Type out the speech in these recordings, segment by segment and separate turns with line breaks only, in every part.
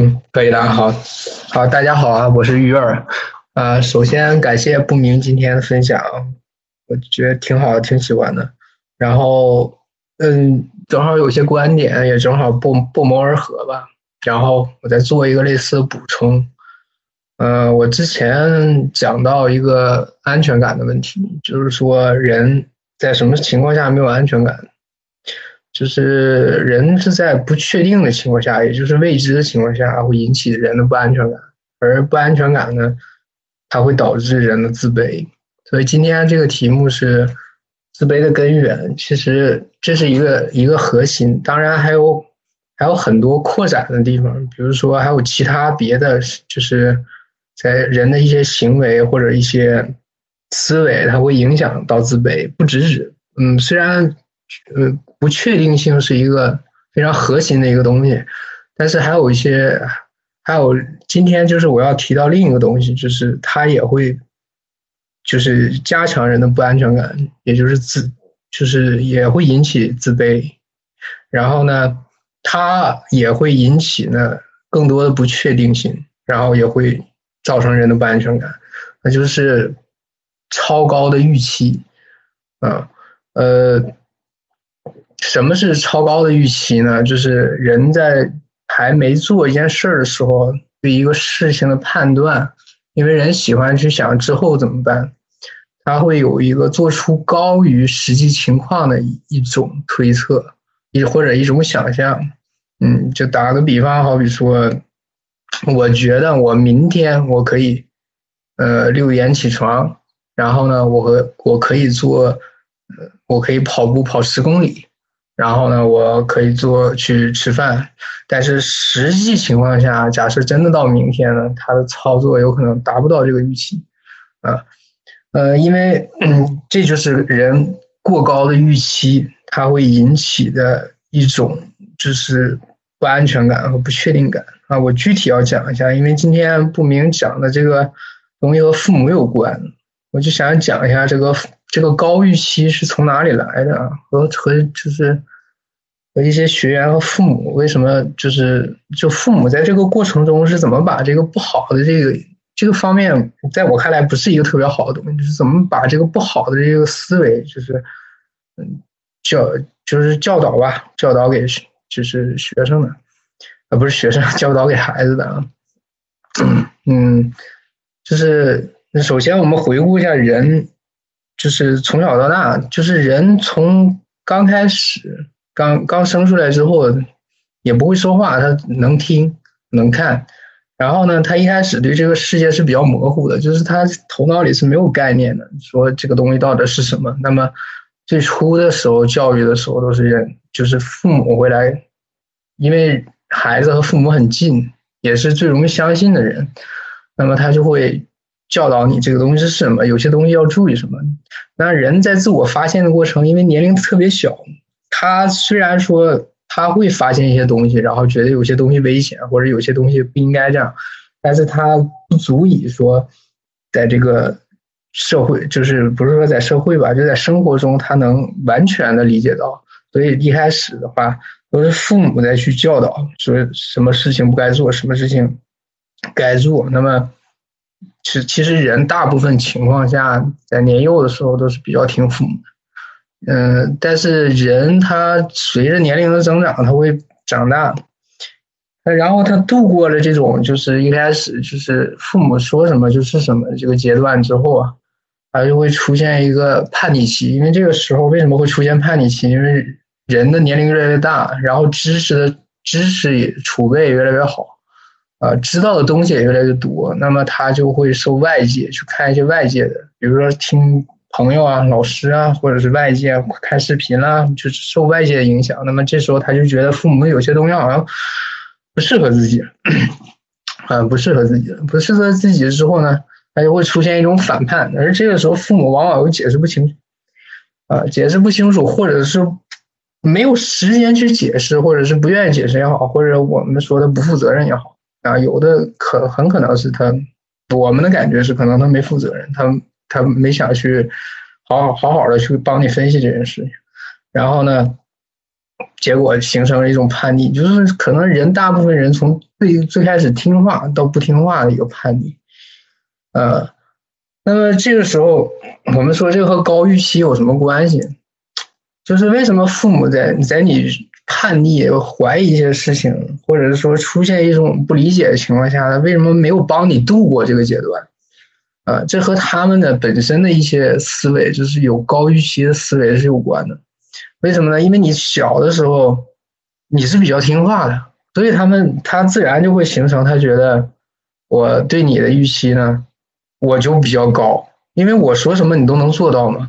嗯，可以的。好，好，大家好啊，我是鱼儿。啊，首先感谢不明今天的分享，我觉得挺好，挺喜欢的。然后，嗯，正好有些观点也正好不不谋而合吧。然后我再做一个类似的补充。嗯，我之前讲到一个安全感的问题，就是说人在什么情况下没有安全感？就是人是在不确定的情况下，也就是未知的情况下，会引起人的不安全感，而不安全感呢，它会导致人的自卑。所以今天这个题目是自卑的根源，其实这是一个一个核心。当然还有还有很多扩展的地方，比如说还有其他别的，就是在人的一些行为或者一些思维，它会影响到自卑，不只是嗯，虽然。呃，不确定性是一个非常核心的一个东西，但是还有一些，还有今天就是我要提到另一个东西，就是它也会，就是加强人的不安全感，也就是自，就是也会引起自卑，然后呢，它也会引起呢更多的不确定性，然后也会造成人的不安全感，那就是超高的预期，啊，呃。什么是超高的预期呢？就是人在还没做一件事儿的时候，对一个事情的判断，因为人喜欢去想之后怎么办，他会有一个做出高于实际情况的一一种推测，一或者一种想象。嗯，就打个比方，好比说，我觉得我明天我可以，呃，六点起床，然后呢，我和我可以做，呃，我可以跑步跑十公里。然后呢，我可以做去吃饭，但是实际情况下，假设真的到明天呢，他的操作有可能达不到这个预期，啊，呃，因为这就是人过高的预期，它会引起的一种就是不安全感和不确定感啊。我具体要讲一下，因为今天不明讲的这个东西和父母有关，我就想讲一下这个这个高预期是从哪里来的啊，和和就是。和一些学员和父母为什么就是就父母在这个过程中是怎么把这个不好的这个这个方面，在我看来不是一个特别好的东西，就是怎么把这个不好的这个思维，就是嗯教就是教导吧，教导给就是学生的，啊不是学生 教导给孩子的啊，嗯，就是首先我们回顾一下人，就是从小到大，就是人从刚开始。刚刚生出来之后，也不会说话，他能听能看，然后呢，他一开始对这个世界是比较模糊的，就是他头脑里是没有概念的，说这个东西到底是什么。那么最初的时候教育的时候都是人，就是父母会来，因为孩子和父母很近，也是最容易相信的人，那么他就会教导你这个东西是什么，有些东西要注意什么。那人在自我发现的过程，因为年龄特别小。他虽然说他会发现一些东西，然后觉得有些东西危险，或者有些东西不应该这样，但是他不足以说，在这个社会，就是不是说在社会吧，就在生活中，他能完全的理解到。所以一开始的话，都是父母在去教导，说什么事情不该做，什么事情该做。那么，其其实人大部分情况下，在年幼的时候都是比较听父母的。嗯，但是人他随着年龄的增长，他会长大，然后他度过了这种就是一开始就是父母说什么就是什么这个阶段之后啊，他就会出现一个叛逆期。因为这个时候为什么会出现叛逆期？因为人的年龄越来越大，然后知识的知识储备也越来越好，啊，知道的东西也越来越多，那么他就会受外界去看一些外界的，比如说听。朋友啊，老师啊，或者是外界看视频啦，就是受外界的影响。那么这时候他就觉得父母有些东西好像不适合自己，啊，不适合自己，不适合自己之后呢，他就会出现一种反叛。而这个时候父母往往又解释不清，啊，解释不清楚，或者是没有时间去解释，或者是不愿意解释也好，或者我们说的不负责任也好，啊，有的可很可能是他，我们的感觉是可能他没负责任，他。他没想去好好好好的去帮你分析这件事情，然后呢，结果形成了一种叛逆，就是可能人大部分人从最最开始听话到不听话的一个叛逆，呃，那么这个时候我们说这个和高预期有什么关系？就是为什么父母在在你叛逆、怀疑一些事情，或者是说出现一种不理解的情况下呢？为什么没有帮你度过这个阶段？啊，这和他们的本身的一些思维，就是有高预期的思维是有关的。为什么呢？因为你小的时候你是比较听话的，所以他们他自然就会形成他觉得我对你的预期呢，我就比较高，因为我说什么你都能做到嘛。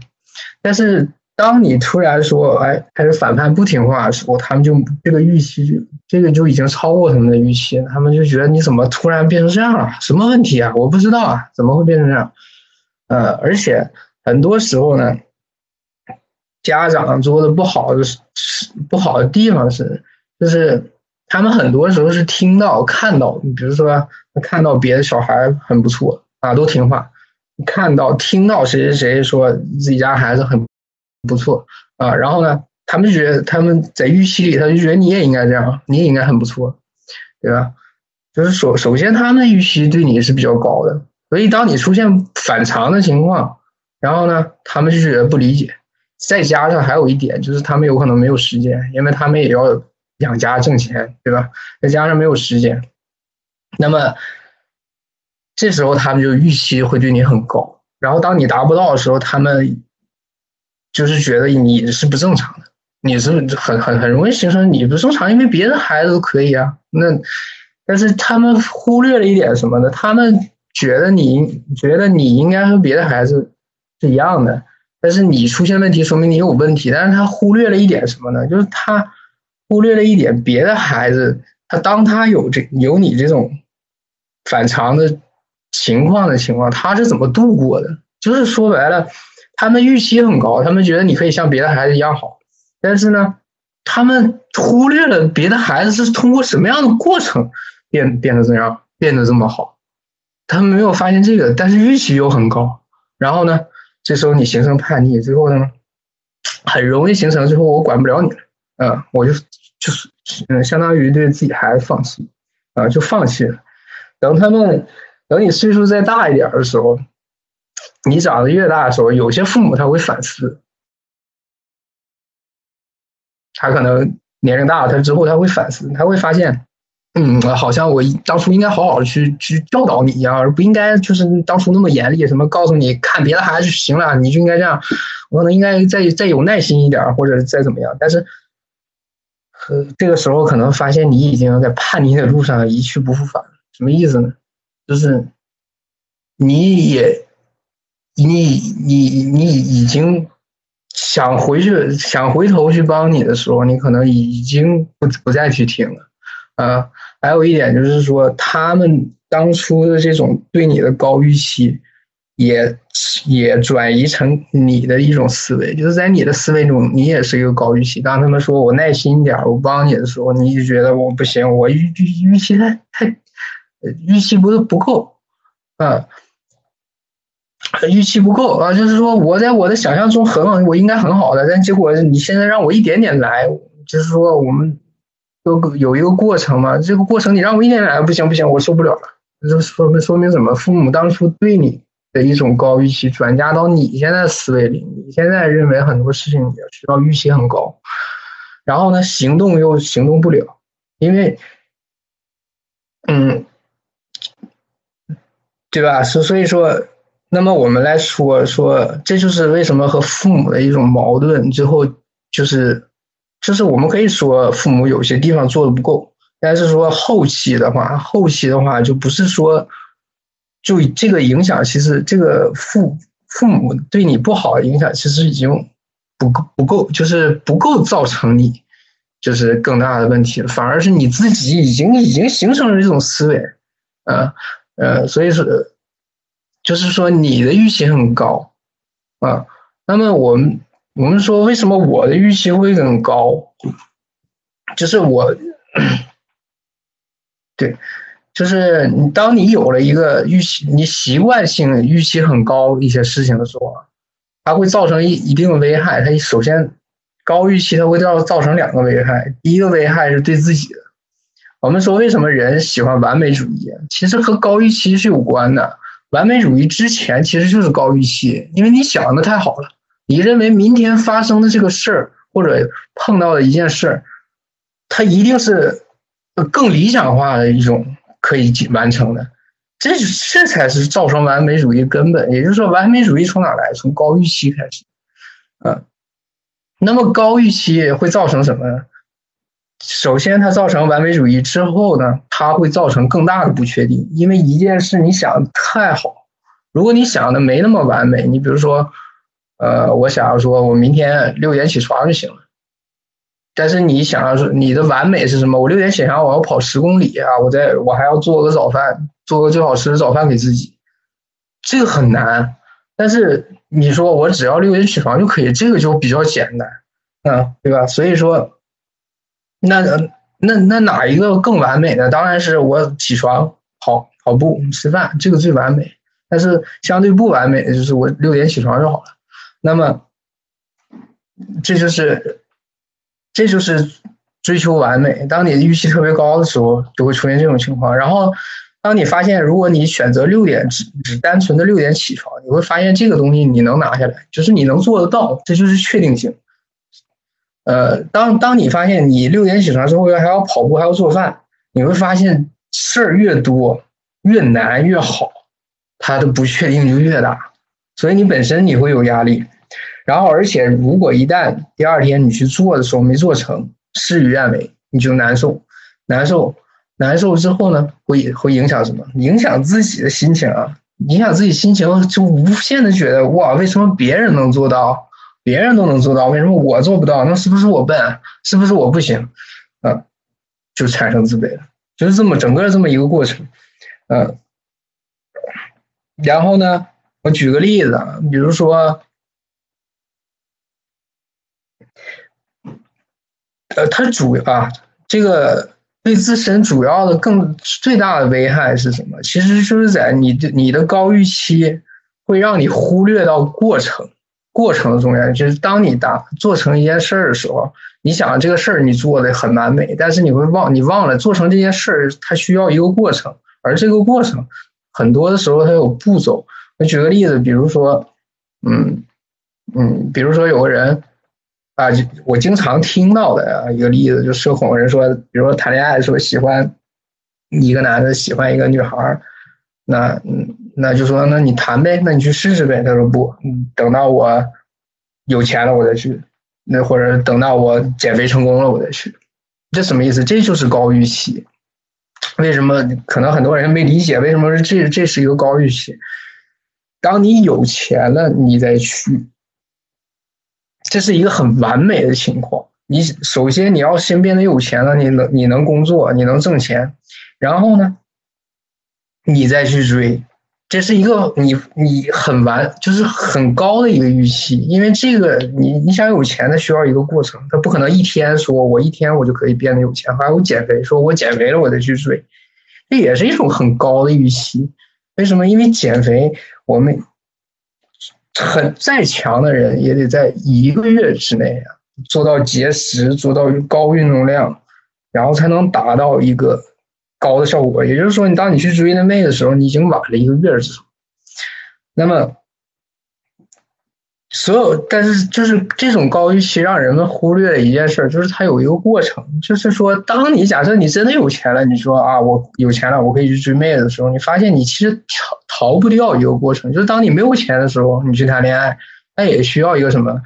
但是当你突然说哎开始反叛不听话的时候，他们就这个预期这个就已经超过他们的预期，他们就觉得你怎么突然变成这样了？什么问题啊？我不知道啊，怎么会变成这样？呃，而且很多时候呢。家长做的不好的是不好的地方是，就是他们很多时候是听到看到，你比如说看到别的小孩很不错啊，都听话，看到听到谁谁谁说自己家孩子很不错啊，然后呢，他们就觉得他们在预期里，他就觉得你也应该这样，你也应该很不错，对吧？就是首首先他们的预期对你是比较高的，所以当你出现反常的情况，然后呢，他们就觉得不理解。再加上还有一点，就是他们有可能没有时间，因为他们也要养家挣钱，对吧？再加上没有时间，那么这时候他们就预期会对你很高，然后当你达不到的时候，他们就是觉得你是不正常的，你是很很很容易形成你不正常，因为别的孩子都可以啊。那但是他们忽略了一点什么呢？他们觉得你觉得你应该和别的孩子是一样的。但是你出现问题，说明你有问题。但是他忽略了一点什么呢？就是他忽略了一点别的孩子，他当他有这有你这种反常的情况的情况，他是怎么度过的？就是说白了，他们预期很高，他们觉得你可以像别的孩子一样好。但是呢，他们忽略了别的孩子是通过什么样的过程变变得这样，变得这么好。他们没有发现这个，但是预期又很高。然后呢？这时候你形成叛逆之后呢，很容易形成最后我管不了你了，嗯，我就就是嗯，相当于对自己孩子放弃，啊，就放弃了。等他们等你岁数再大一点的时候，你长得越大的时候，有些父母他会反思，他可能年龄大了，他之后他会反思，他会发现。嗯，好像我当初应该好好的去去教导你一样，而不应该就是当初那么严厉，什么告诉你看别的孩子就行了，你就应该这样。我可能应该再再有耐心一点，或者再怎么样。但是，呃，这个时候可能发现你已经在叛逆的路上一去不复返。什么意思呢？就是你也你你你已经想回去想回头去帮你的时候，你可能已经不不再去听了。啊，还有一点就是说，他们当初的这种对你的高预期，也也转移成你的一种思维，就是在你的思维中，你也是一个高预期。当他们说我耐心一点，我帮你的时候，你就觉得我不行，我预预预期太太，预期不是不够，啊，预期不够啊，就是说我在我的想象中很我应该很好的，但结果你现在让我一点点来，就是说我们。有有一个过程嘛？这个过程你让我一点点来不行不行，我受不了了。这说明说明什么？父母当初对你的一种高预期转嫁到你现在的思维里，你现在认为很多事情也需要预期很高，然后呢，行动又行动不了，因为，嗯，对吧？所所以说，那么我们来说说，这就是为什么和父母的一种矛盾，最后就是。就是我们可以说父母有些地方做的不够，但是说后期的话，后期的话就不是说，就这个影响，其实这个父父母对你不好的影响，其实已经不够不够，就是不够造成你就是更大的问题了，反而是你自己已经已经形成了这种思维，呃呃，所以说就是说你的预期很高啊，那么我们。我们说，为什么我的预期会很高？就是我，对，就是你当你有了一个预期，你习惯性预期很高一些事情的时候啊，它会造成一一定的危害。它首先高预期它会造造成两个危害，第一个危害是对自己的。我们说为什么人喜欢完美主义？其实和高预期是有关的。完美主义之前其实就是高预期，因为你想的太好了，你认为明天发生的这个事儿或者碰到的一件事儿，它一定是更理想化的一种可以完成的。这这才是造成完美主义根本。也就是说，完美主义从哪来？从高预期开始。嗯，那么高预期会造成什么呢？首先，它造成完美主义之后呢，它会造成更大的不确定。因为一件事你想的太好，如果你想的没那么完美，你比如说，呃，我想要说我明天六点起床就行了。但是你想要说你的完美是什么？我六点起床，我要跑十公里啊！我在我还要做个早饭，做个最好吃的早饭给自己，这个很难。但是你说我只要六点起床就可以，这个就比较简单，嗯，对吧？所以说。那那那哪一个更完美呢？当然是我起床跑跑步吃饭，这个最完美。但是相对不完美的就是我六点起床就好了。那么这就是这就是追求完美。当你预期特别高的时候，就会出现这种情况。然后当你发现，如果你选择六点只只单纯的六点起床，你会发现这个东西你能拿下来，就是你能做得到，这就是确定性。呃，当当你发现你六点起床之后还要跑步还要做饭，你会发现事儿越多越难越好，它的不确定就越大，所以你本身你会有压力，然后而且如果一旦第二天你去做的时候没做成，事与愿违，你就难受，难受，难受之后呢，会会影响什么？影响自己的心情啊，影响自己心情就无限的觉得哇，为什么别人能做到？别人都能做到，为什么我做不到？那是不是我笨？是不是我不行？啊，就产生自卑了，就是这么整个这么一个过程，嗯。然后呢，我举个例子，比如说，呃，它主啊，这个对自身主要的更最大的危害是什么？其实就是在你的你的高预期会让你忽略到过程。过程的重要就是当你达做成一件事儿的时候，你想这个事儿你做的很完美，但是你会忘你忘了做成这件事儿它需要一个过程，而这个过程很多的时候它有步骤。我举个例子，比如说，嗯嗯，比如说有个人啊，我经常听到的一个例子，就社恐人说，比如说谈恋爱的时候喜欢一个男的喜欢一个女孩儿，那嗯。那就说，那你谈呗，那你去试试呗。他说不，等到我有钱了我再去，那或者等到我减肥成功了我再去。这什么意思？这就是高预期。为什么？可能很多人没理解为什么这这是一个高预期。当你有钱了，你再去，这是一个很完美的情况。你首先你要先变得有钱了，你能你能工作，你能挣钱，然后呢，你再去追。这是一个你你很完就是很高的一个预期，因为这个你你想有钱，它需要一个过程，它不可能一天说我一天我就可以变得有钱，还有减肥，说我减肥了我再去追，这也是一种很高的预期。为什么？因为减肥，我们很再强的人也得在一个月之内啊做到节食，做到高运动量，然后才能达到一个。高的效果，也就是说，你当你去追那妹的时候，你已经晚了一个月之后。那么，所有，但是就是这种高预期让人们忽略了一件事，就是它有一个过程。就是说，当你假设你真的有钱了，你说啊，我有钱了，我可以去追妹子的时候，你发现你其实逃逃不掉一个过程，就是当你没有钱的时候，你去谈恋爱，那也需要一个什么？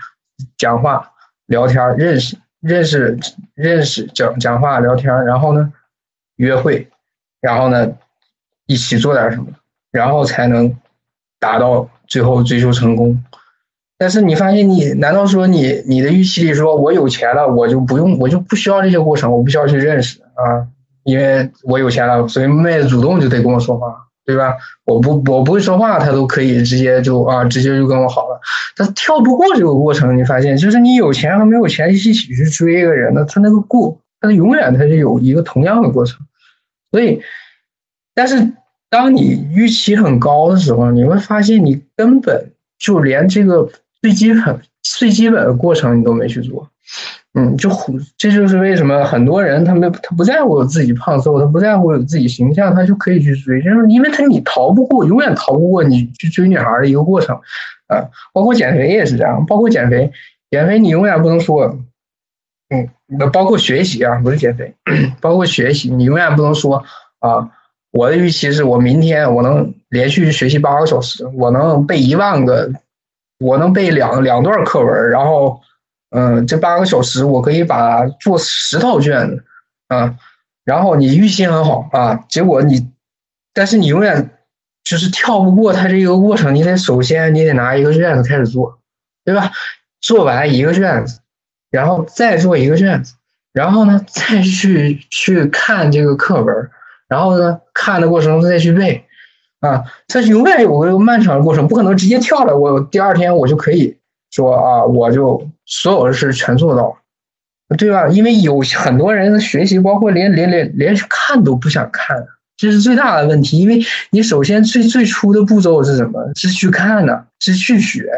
讲话、聊天、认识、认识、认识、讲讲话、聊天，然后呢？约会，然后呢，一起做点什么，然后才能达到最后追求成功。但是你发现，你难道说你你的预期里说，我有钱了，我就不用，我就不需要这些过程，我不需要去认识啊，因为我有钱了，所以妹子主动就得跟我说话，对吧？我不我不会说话，他都可以直接就啊，直接就跟我好了。他跳不过这个过程，你发现，就是你有钱和没有钱一起去追一个人呢，他那个过。它永远它是有一个同样的过程，所以，但是当你预期很高的时候，你会发现你根本就连这个最基本最基本的过程你都没去做，嗯，就这就是为什么很多人他们他不在乎自己胖瘦，他不在乎自己形象，他就可以去追，就是因为他你逃不过，永远逃不过你去追女孩的一个过程，啊，包括减肥也是这样，包括减肥，减肥你永远不能说，嗯，那包括学习啊，不是减肥，包括学习，你永远不能说啊，我的预期是我明天我能连续学习八个小时，我能背一万个，我能背两两段课文，然后。嗯，这八个小时我可以把做十套卷子，啊，然后你预期很好啊，结果你，但是你永远就是跳不过它这个过程，你得首先你得拿一个卷子开始做，对吧？做完一个卷子，然后再做一个卷子，然后呢再去去看这个课文，然后呢看的过程中再去背，啊，它永远有个漫长的过程，不可能直接跳了，我第二天我就可以。说啊，我就所有的事全做到，对吧？因为有很多人的学习，包括连连连连看都不想看，这是最大的问题。因为你首先最最初的步骤是什么？是去看呢，是去学，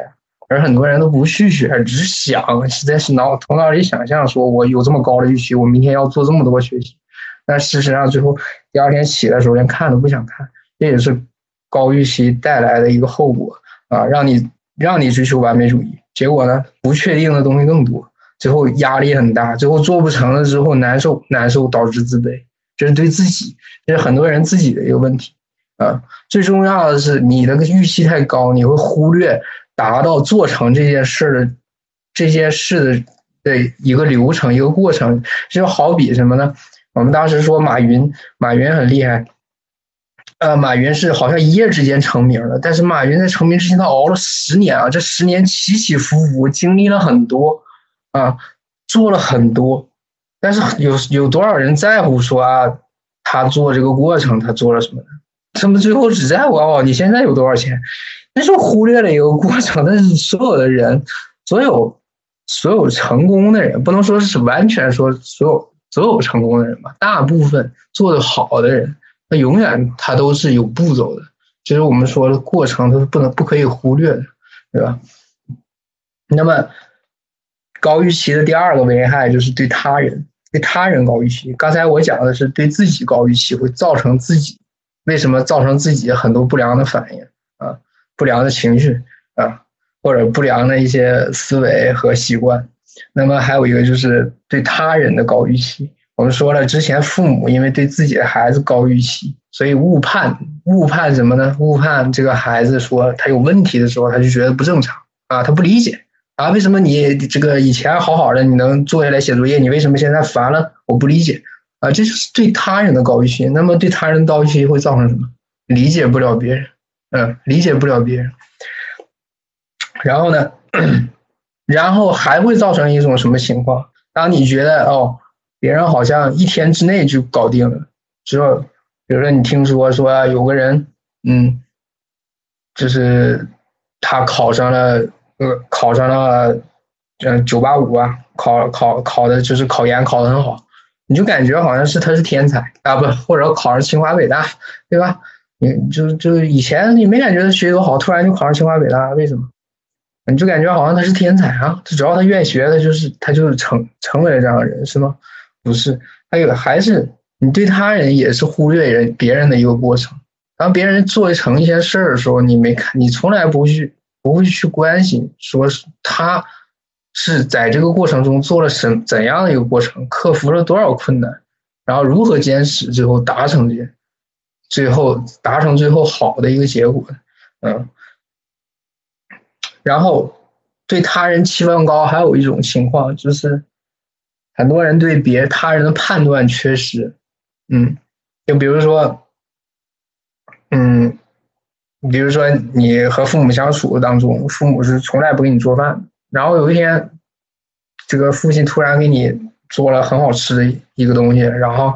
而很多人都不去学，只是想，实在是脑头脑里想象，说我有这么高的预期，我明天要做这么多学习，但事实上最后第二天起来时候连看都不想看，这也是高预期带来的一个后果啊，让你让你追求完美主义。结果呢？不确定的东西更多，最后压力很大，最后做不成了之后难受，难受导致自卑，这是对自己，这是很多人自己的一个问题啊。最重要的是，你的预期太高，你会忽略达到做成这件事的这件事的一个流程，一个过程。就好比什么呢？我们当时说马云，马云很厉害。呃，马云是好像一夜之间成名了，但是马云在成名之前，他熬了十年啊，这十年起起伏伏，经历了很多，啊，做了很多，但是有有多少人在乎说啊，他做这个过程他做了什么呢？他们最后只在乎哦，你现在有多少钱？那是忽略了一个过程。但是所有的人，所有所有成功的人，不能说是完全说所有所有成功的人吧，大部分做的好的人。那永远他都是有步骤的，就是我们说的过程，都是不能不可以忽略的，对吧？那么高预期的第二个危害就是对他人，对他人高预期。刚才我讲的是对自己高预期会造成自己为什么造成自己很多不良的反应，不良的情绪啊，或者不良的一些思维和习惯。那么还有一个就是对他人的高预期。我们说了，之前父母因为对自己的孩子高预期，所以误判误判什么呢？误判这个孩子说他有问题的时候，他就觉得不正常啊，他不理解啊，为什么你这个以前好好的，你能坐下来写作业，你为什么现在烦了？我不理解啊，这就是对他人的高预期。那么对他人的高预期会造成什么？理解不了别人，嗯，理解不了别人。然后呢，然后还会造成一种什么情况？当你觉得哦。别人好像一天之内就搞定了，只要比如说你听说说有个人，嗯，就是他考上了，呃，考上了，嗯，九八五啊，考考考的就是考研考得很好，你就感觉好像是他是天才啊，不，或者考上清华北大，对吧？你就就以前你没感觉他学习多好，突然就考上清华北大，为什么？你就感觉好像他是天才啊，他只要他愿意学，他就是他就是成成为了这样的人，是吗？不是，还有还是你对他人也是忽略人别人的一个过程。当别人做成一些事儿的时候，你没看，你从来不去不会去关心，说是他是在这个过程中做了什怎样的一个过程，克服了多少困难，然后如何坚持，最后达成这，最后达成最后好的一个结果，嗯。然后对他人期望高，还有一种情况就是。很多人对别他人的判断缺失，嗯，就比如说，嗯，比如说你和父母相处当中，父母是从来不给你做饭，然后有一天，这个父亲突然给你做了很好吃的一个东西，然后，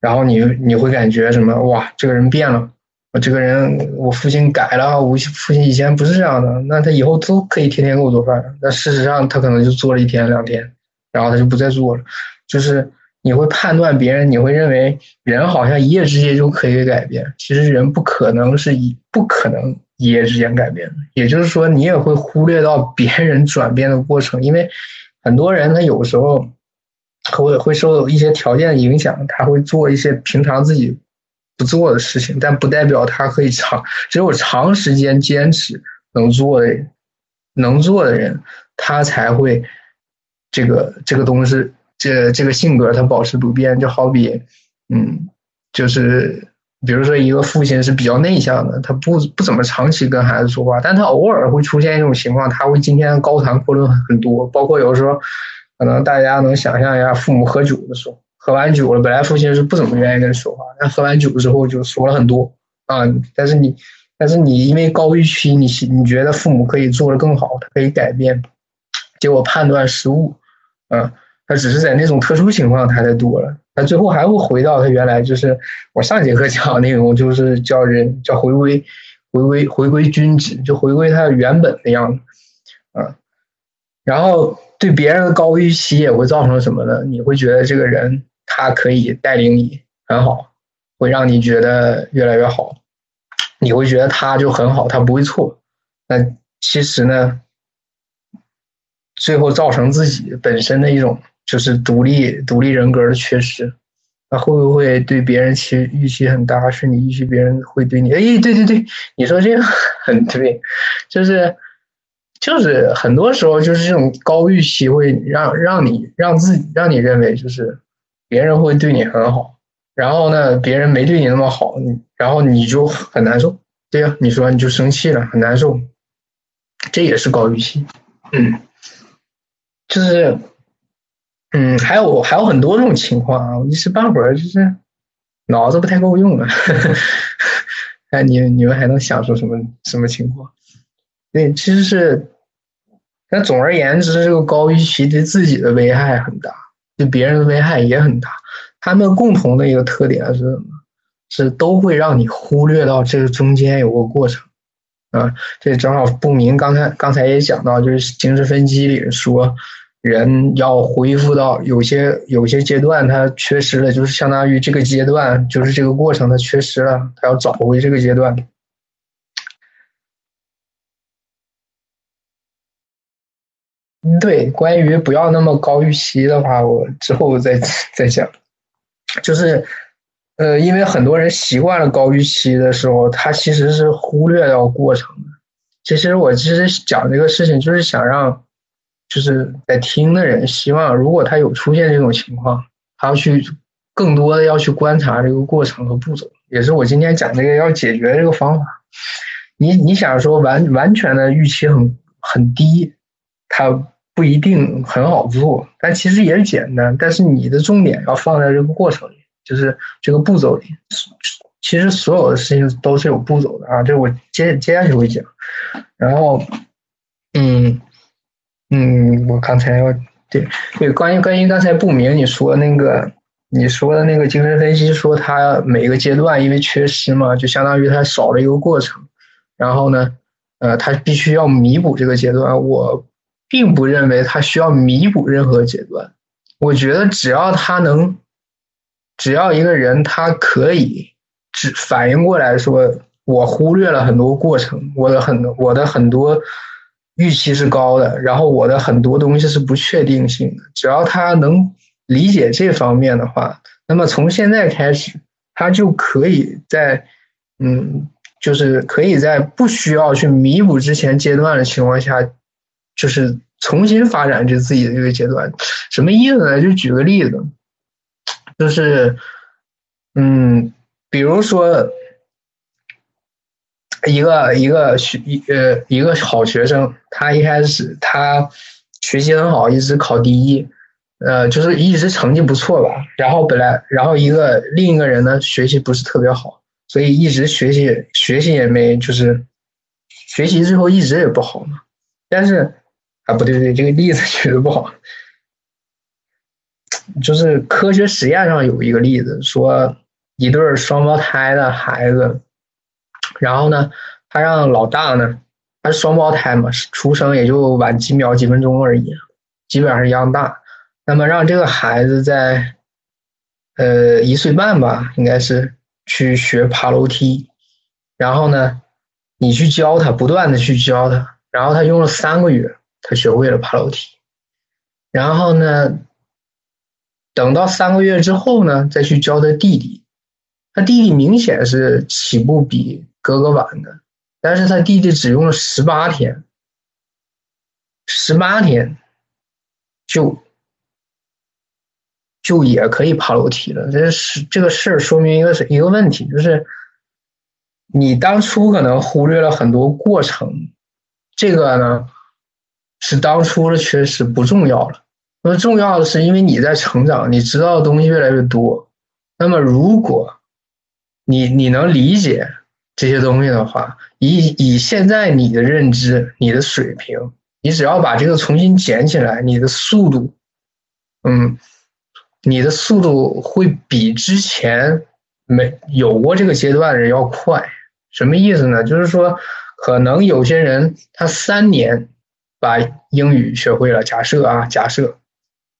然后你你会感觉什么？哇，这个人变了，我这个人我父亲改了，我父亲以前不是这样的，那他以后都可以天天给我做饭，那事实上他可能就做了一天两天。然后他就不再做了，就是你会判断别人，你会认为人好像一夜之间就可以改变，其实人不可能是一不可能一夜之间改变的。也就是说，你也会忽略到别人转变的过程，因为很多人他有时候我也会受一些条件的影响，他会做一些平常自己不做的事情，但不代表他可以长只有长时间坚持能做的能做的人，他才会这个这个东西这这个性格他保持不变，就好比嗯，就是比如说一个父亲是比较内向的，他不不怎么长期跟孩子说话，但他偶尔会出现一种情况，他会今天高谈阔论很多，包括有时候可能大家能想象一下，父母喝酒的时候，喝完酒了，本来父亲是不怎么愿意跟人说话，但喝完酒之后就说了很多啊，但是你但是你因为高预期，你你觉得父母可以做得更好，他可以改变，结果判断失误，啊。他只是在那种特殊情况，他才多了。他最后还会回到他原来就是我上节课讲的内容，就是叫人叫回归，回归回归君子，就回归他原本的样子，啊。然后对别人的高预期也会造成什么呢？你会觉得这个人他可以带领你很好，会让你觉得越来越好，你会觉得他就很好，他不会错。那其实呢，最后造成自己本身的一种。就是独立独立人格的缺失，那会不会对别人期预期很大？是你预期别人会对你？哎，对对对，你说这个很对，就是就是很多时候就是这种高预期会让让你让自己让你认为就是别人会对你很好，然后呢，别人没对你那么好，然后你就很难受。对呀，你说你就生气了，很难受，这也是高预期。嗯，就是。嗯，还有还有很多种情况啊，我一时半会儿就是脑子不太够用了。哎，你你们还能想出什么什么情况？对，其实是，那总而言之，这个高预期对自己的危害很大，对别人的危害也很大。他们共同的一个特点是什么？是都会让你忽略到这个中间有个过程。啊，这正好不明刚才刚才也讲到，就是精神分析里说。人要恢复到有些有些阶段，他缺失了，就是相当于这个阶段，就是这个过程，他缺失了，他要找回这个阶段。对，关于不要那么高预期的话，我之后再 再讲。就是，呃，因为很多人习惯了高预期的时候，他其实是忽略掉过程的。其实我其实讲这个事情，就是想让。就是在听的人希望，如果他有出现这种情况，他要去更多的要去观察这个过程和步骤，也是我今天讲这个要解决这个方法。你你想说完完全的预期很很低，他不一定很好做，但其实也简单。但是你的重点要放在这个过程里，就是这个步骤里。其实所有的事情都是有步骤的啊，这我接接下去会讲。然后，嗯。嗯，我刚才要对对，关于关于刚才不明你说那个你说的那个精神分析，说他每个阶段因为缺失嘛，就相当于他少了一个过程，然后呢，呃，他必须要弥补这个阶段。我并不认为他需要弥补任何阶段，我觉得只要他能，只要一个人他可以只反应过来说，我忽略了很多过程，我的很我的很多。预期是高的，然后我的很多东西是不确定性的。只要他能理解这方面的话，那么从现在开始，他就可以在，嗯，就是可以在不需要去弥补之前阶段的情况下，就是重新发展这自己的这个阶段。什么意思呢？就举个例子，就是，嗯，比如说。一个一个学一呃一个好学生，他一开始他学习很好，一直考第一，呃，就是一直成绩不错吧。然后本来，然后一个另一个人呢，学习不是特别好，所以一直学习学习也没就是学习之后一直也不好嘛。但是啊，不对对，这个例子 举的不好，就是科学实验上有一个例子，说一对双胞胎的孩子。然后呢，他让老大呢，他是双胞胎嘛，出生也就晚几秒几分钟而已，基本上是一样大。那么让这个孩子在，呃，一岁半吧，应该是去学爬楼梯。然后呢，你去教他，不断的去教他。然后他用了三个月，他学会了爬楼梯。然后呢，等到三个月之后呢，再去教他弟弟。他弟弟明显是起步比哥哥晚的，但是他弟弟只用了十八天，十八天就就也可以爬楼梯了。这是这个事儿说明一个是一个问题，就是你当初可能忽略了很多过程，这个呢是当初的缺失不重要了。那么重要的是，因为你在成长，你知道的东西越来越多。那么如果你你能理解这些东西的话，以以现在你的认知、你的水平，你只要把这个重新捡起来，你的速度，嗯，你的速度会比之前没有过这个阶段的人要快。什么意思呢？就是说，可能有些人他三年把英语学会了，假设啊，假设，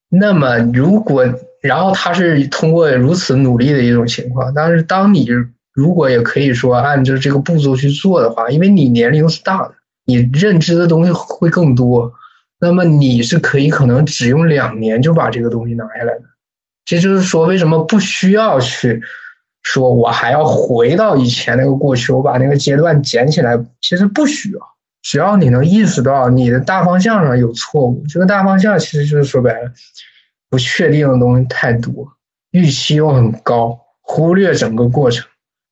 那么如果。然后他是通过如此努力的一种情况，但是当你如果也可以说按照这个步骤去做的话，因为你年龄是大的，你认知的东西会更多，那么你是可以可能只用两年就把这个东西拿下来的。这就是说，为什么不需要去说我还要回到以前那个过去，我把那个阶段捡起来，其实不需要，只要你能意识到你的大方向上有错误，这个大方向其实就是说白了。不确定的东西太多，预期又很高，忽略整个过程。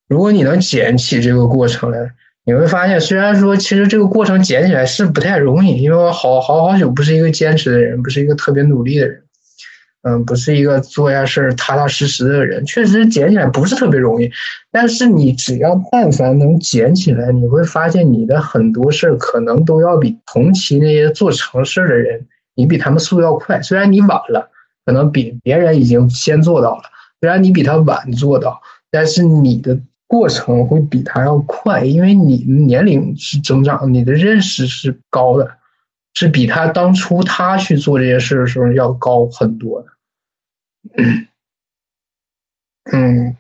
如果你能捡起这个过程来，你会发现，虽然说其实这个过程捡起来是不太容易，因为我好好好久不是一个坚持的人，不是一个特别努力的人，嗯，不是一个做件事儿踏踏实实的人，确实捡起来不是特别容易。但是你只要但凡能捡起来，你会发现你的很多事儿可能都要比同期那些做成事儿的人，你比他们速度要快。虽然你晚了。可能比别人已经先做到了，虽然你比他晚做到，但是你的过程会比他要快，因为你的年龄是增长，你的认识是高的，是比他当初他去做这些事的时候要高很多的。嗯，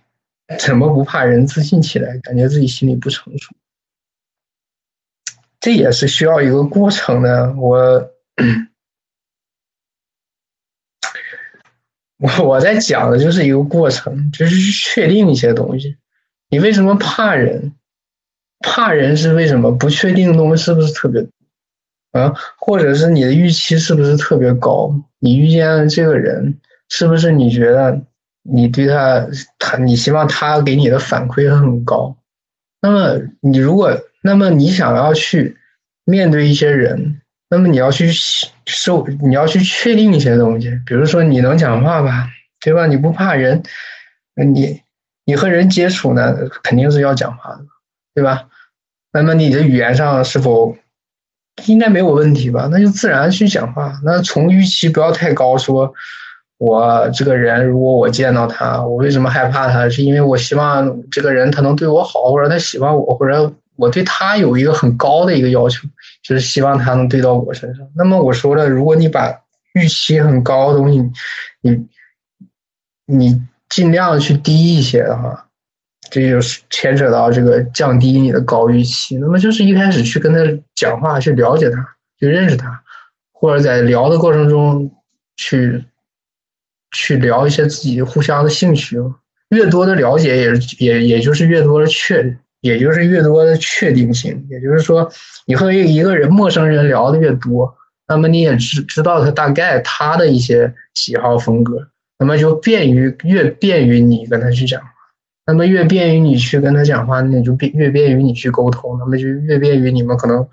怎么不怕人自信起来，感觉自己心里不成熟？这也是需要一个过程的。我。我我在讲的就是一个过程，就是确定一些东西。你为什么怕人？怕人是为什么？不确定的东西是不是特别啊？或者是你的预期是不是特别高？你遇见了这个人，是不是你觉得你对他他你希望他给你的反馈很高？那么你如果那么你想要去面对一些人？那么你要去受，你要去确定一些东西，比如说你能讲话吧，对吧？你不怕人，你你和人接触呢，肯定是要讲话的，对吧？那么你的语言上是否应该没有问题吧？那就自然去讲话。那从预期不要太高，说我这个人如果我见到他，我为什么害怕他？是因为我希望这个人他能对我好，或者他喜欢我，或者我对他有一个很高的一个要求。就是希望他能对到我身上。那么我说了，如果你把预期很高的东西，你你尽量去低一些的话，这就是牵扯到这个降低你的高预期。那么就是一开始去跟他讲话，去了解他，去认识他，或者在聊的过程中去去聊一些自己互相的兴趣。越多的了解，也也也就是越多的确。也就是越多的确定性，也就是说，你和一个人陌生人聊的越多，那么你也知知道他大概他的一些喜好风格，那么就便于越便于你跟他去讲话，那么越便于你去跟他讲话，那就便越便于你去沟通，那么就越便于你们可能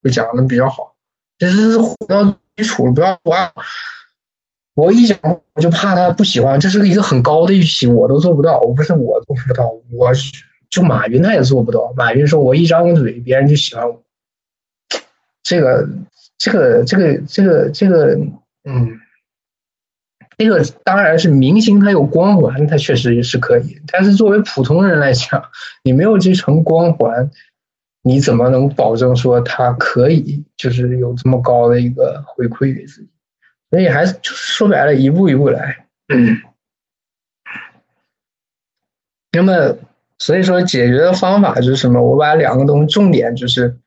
会讲的比较好。这是回到基础，不要我我一讲我就怕他不喜欢，这是一个很高的预期，我都做不到，我不是我做不到，我。就马云他也做不到。马云说：“我一张嘴，别人就喜欢我。”这个，这个，这个，这个，这个，嗯，这个当然是明星，他有光环，他确实是可以。但是作为普通人来讲，你没有这层光环，你怎么能保证说他可以就是有这么高的一个回馈给自己？所以还是就是说白了，一步一步来。嗯那么。所以说，解决的方法就是什么？我把两个东西重点就是，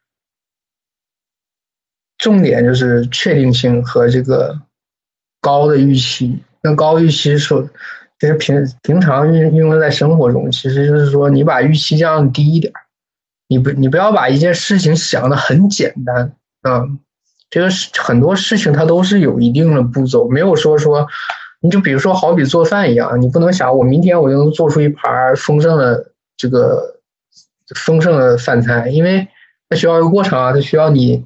重点就是确定性和这个高的预期。那高预期说，其实平平常运运用在生活中，其实就是说你把预期降低一点你不你不要把一件事情想的很简单啊。这个是很多事情它都是有一定的步骤，没有说说，你就比如说好比做饭一样，你不能想我明天我就能做出一盘丰盛的这个丰盛的饭菜，因为它需要一个过程啊，它需要你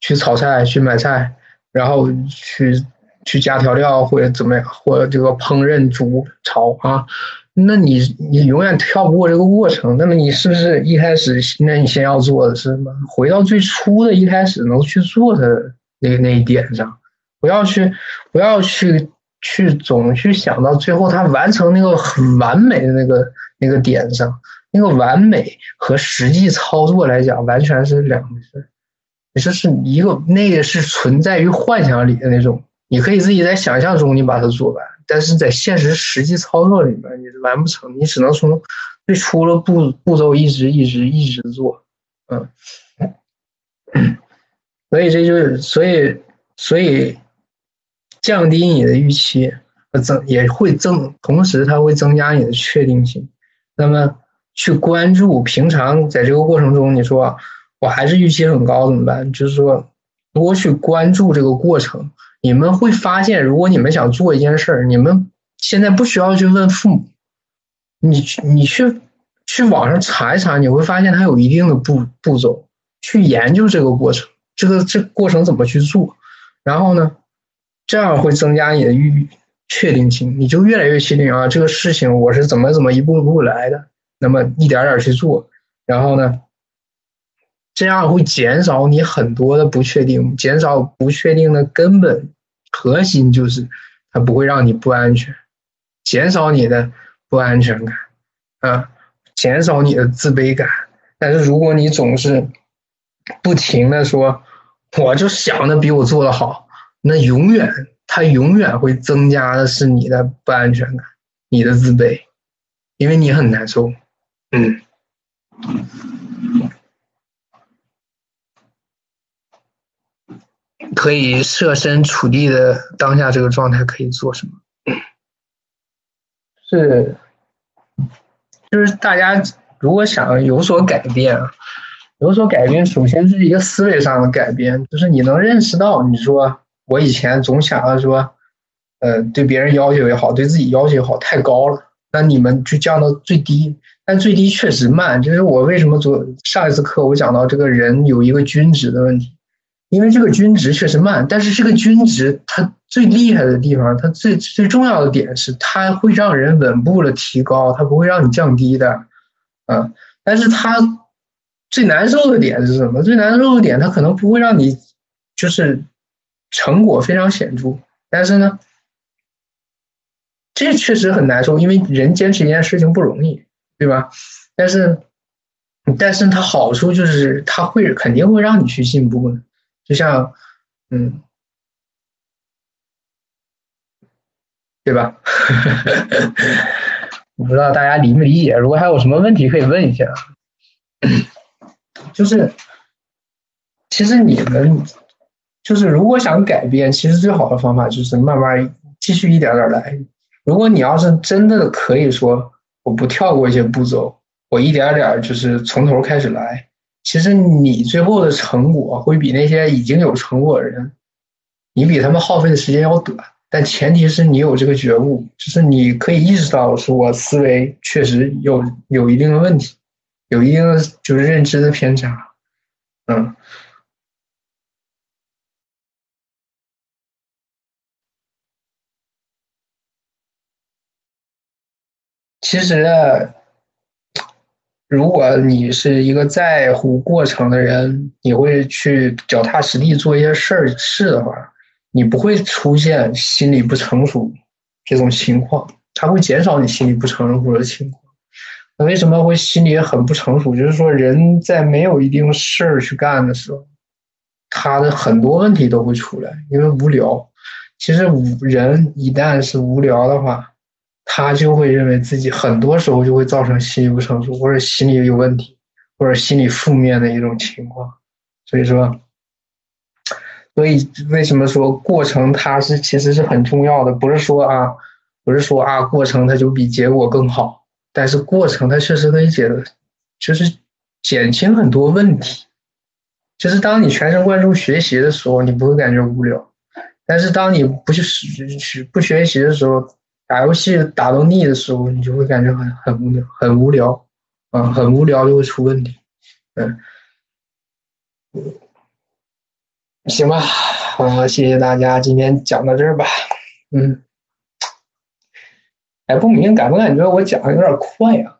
去炒菜、去买菜，然后去去加调料或者怎么样，或者这个烹饪、煮、炒啊。那你你永远跳不过这个过程，那么你是不是一开始，那你先要做的是什么？回到最初的一开始能去做的那那一点上，不要去不要去去总去想到最后他完成那个很完美的那个那个点上，那个完美和实际操作来讲完全是两回事。你说是一个那个是存在于幻想里的那种，你可以自己在想象中你把它做完。但是在现实实际操作里面，你是完不成，你只能从最初的步步骤一直一直一直做，嗯，所以这就是所以所以降低你的预期，增也会增，同时它会增加你的确定性。那么去关注平常在这个过程中，你说我还是预期很高怎么办？就是说多去关注这个过程。你们会发现，如果你们想做一件事儿，你们现在不需要去问父母，你去你去去网上查一查，你会发现它有一定的步步骤，去研究这个过程，这个这过程怎么去做，然后呢，这样会增加你的预确定性，你就越来越确定啊，这个事情我是怎么怎么一步步来的，那么一点点去做，然后呢。这样会减少你很多的不确定，减少不确定的根本核心就是它不会让你不安全，减少你的不安全感，啊，减少你的自卑感。但是如果你总是不停的说，我就想的比我做的好，那永远它永远会增加的是你的不安全感，你的自卑，因为你很难受，嗯。可以设身处地的当下这个状态可以做什么？是，就是大家如果想有所改变，有所改变，首先是一个思维上的改变，就是你能认识到，你说我以前总想着说，呃，对别人要求也好，对自己要求也好，太高了，那你们就降到最低，但最低确实慢。就是我为什么昨上一次课我讲到这个人有一个均值的问题。因为这个均值确实慢，但是这个均值它最厉害的地方，它最最重要的点是它会让人稳步的提高，它不会让你降低的，啊，但是它最难受的点是什么？最难受的点，它可能不会让你就是成果非常显著，但是呢，这确实很难受，因为人坚持一件事情不容易，对吧？但是，但是它好处就是它会肯定会让你去进步的。就像，嗯，对吧？我不知道大家理不理解。如果还有什么问题，可以问一下。就是，其实你们就是，如果想改变，其实最好的方法就是慢慢继续一点点来。如果你要是真的可以说，我不跳过一些步骤，我一点点就是从头开始来。其实你最后的成果会比那些已经有成果的人，你比他们耗费的时间要短。但前提是你有这个觉悟，就是你可以意识到，是我思维确实有有一定的问题，有一定的就是认知的偏差。嗯，其实。如果你是一个在乎过程的人，你会去脚踏实地做一些事儿事的话，你不会出现心理不成熟这种情况，它会减少你心理不成熟的情况。那为什么会心理很不成熟？就是说人在没有一定事儿去干的时候，他的很多问题都会出来，因为无聊。其实无人一旦是无聊的话。他就会认为自己很多时候就会造成心理不成熟，或者心理有问题，或者心理负面的一种情况。所以说，所以为什么说过程它是其实是很重要的？不是说啊，不是说啊，过程它就比结果更好，但是过程它确实可以解，就是减轻很多问题。就是当你全神贯注学习的时候，你不会感觉无聊；但是当你不去学不学习的时候，打游戏打到腻的时候，你就会感觉很很无聊，很无聊，嗯，很无聊就会出问题。嗯，行吧，啊，谢谢大家，今天讲到这儿吧。嗯，哎，不明感不感觉我讲的有点快呀？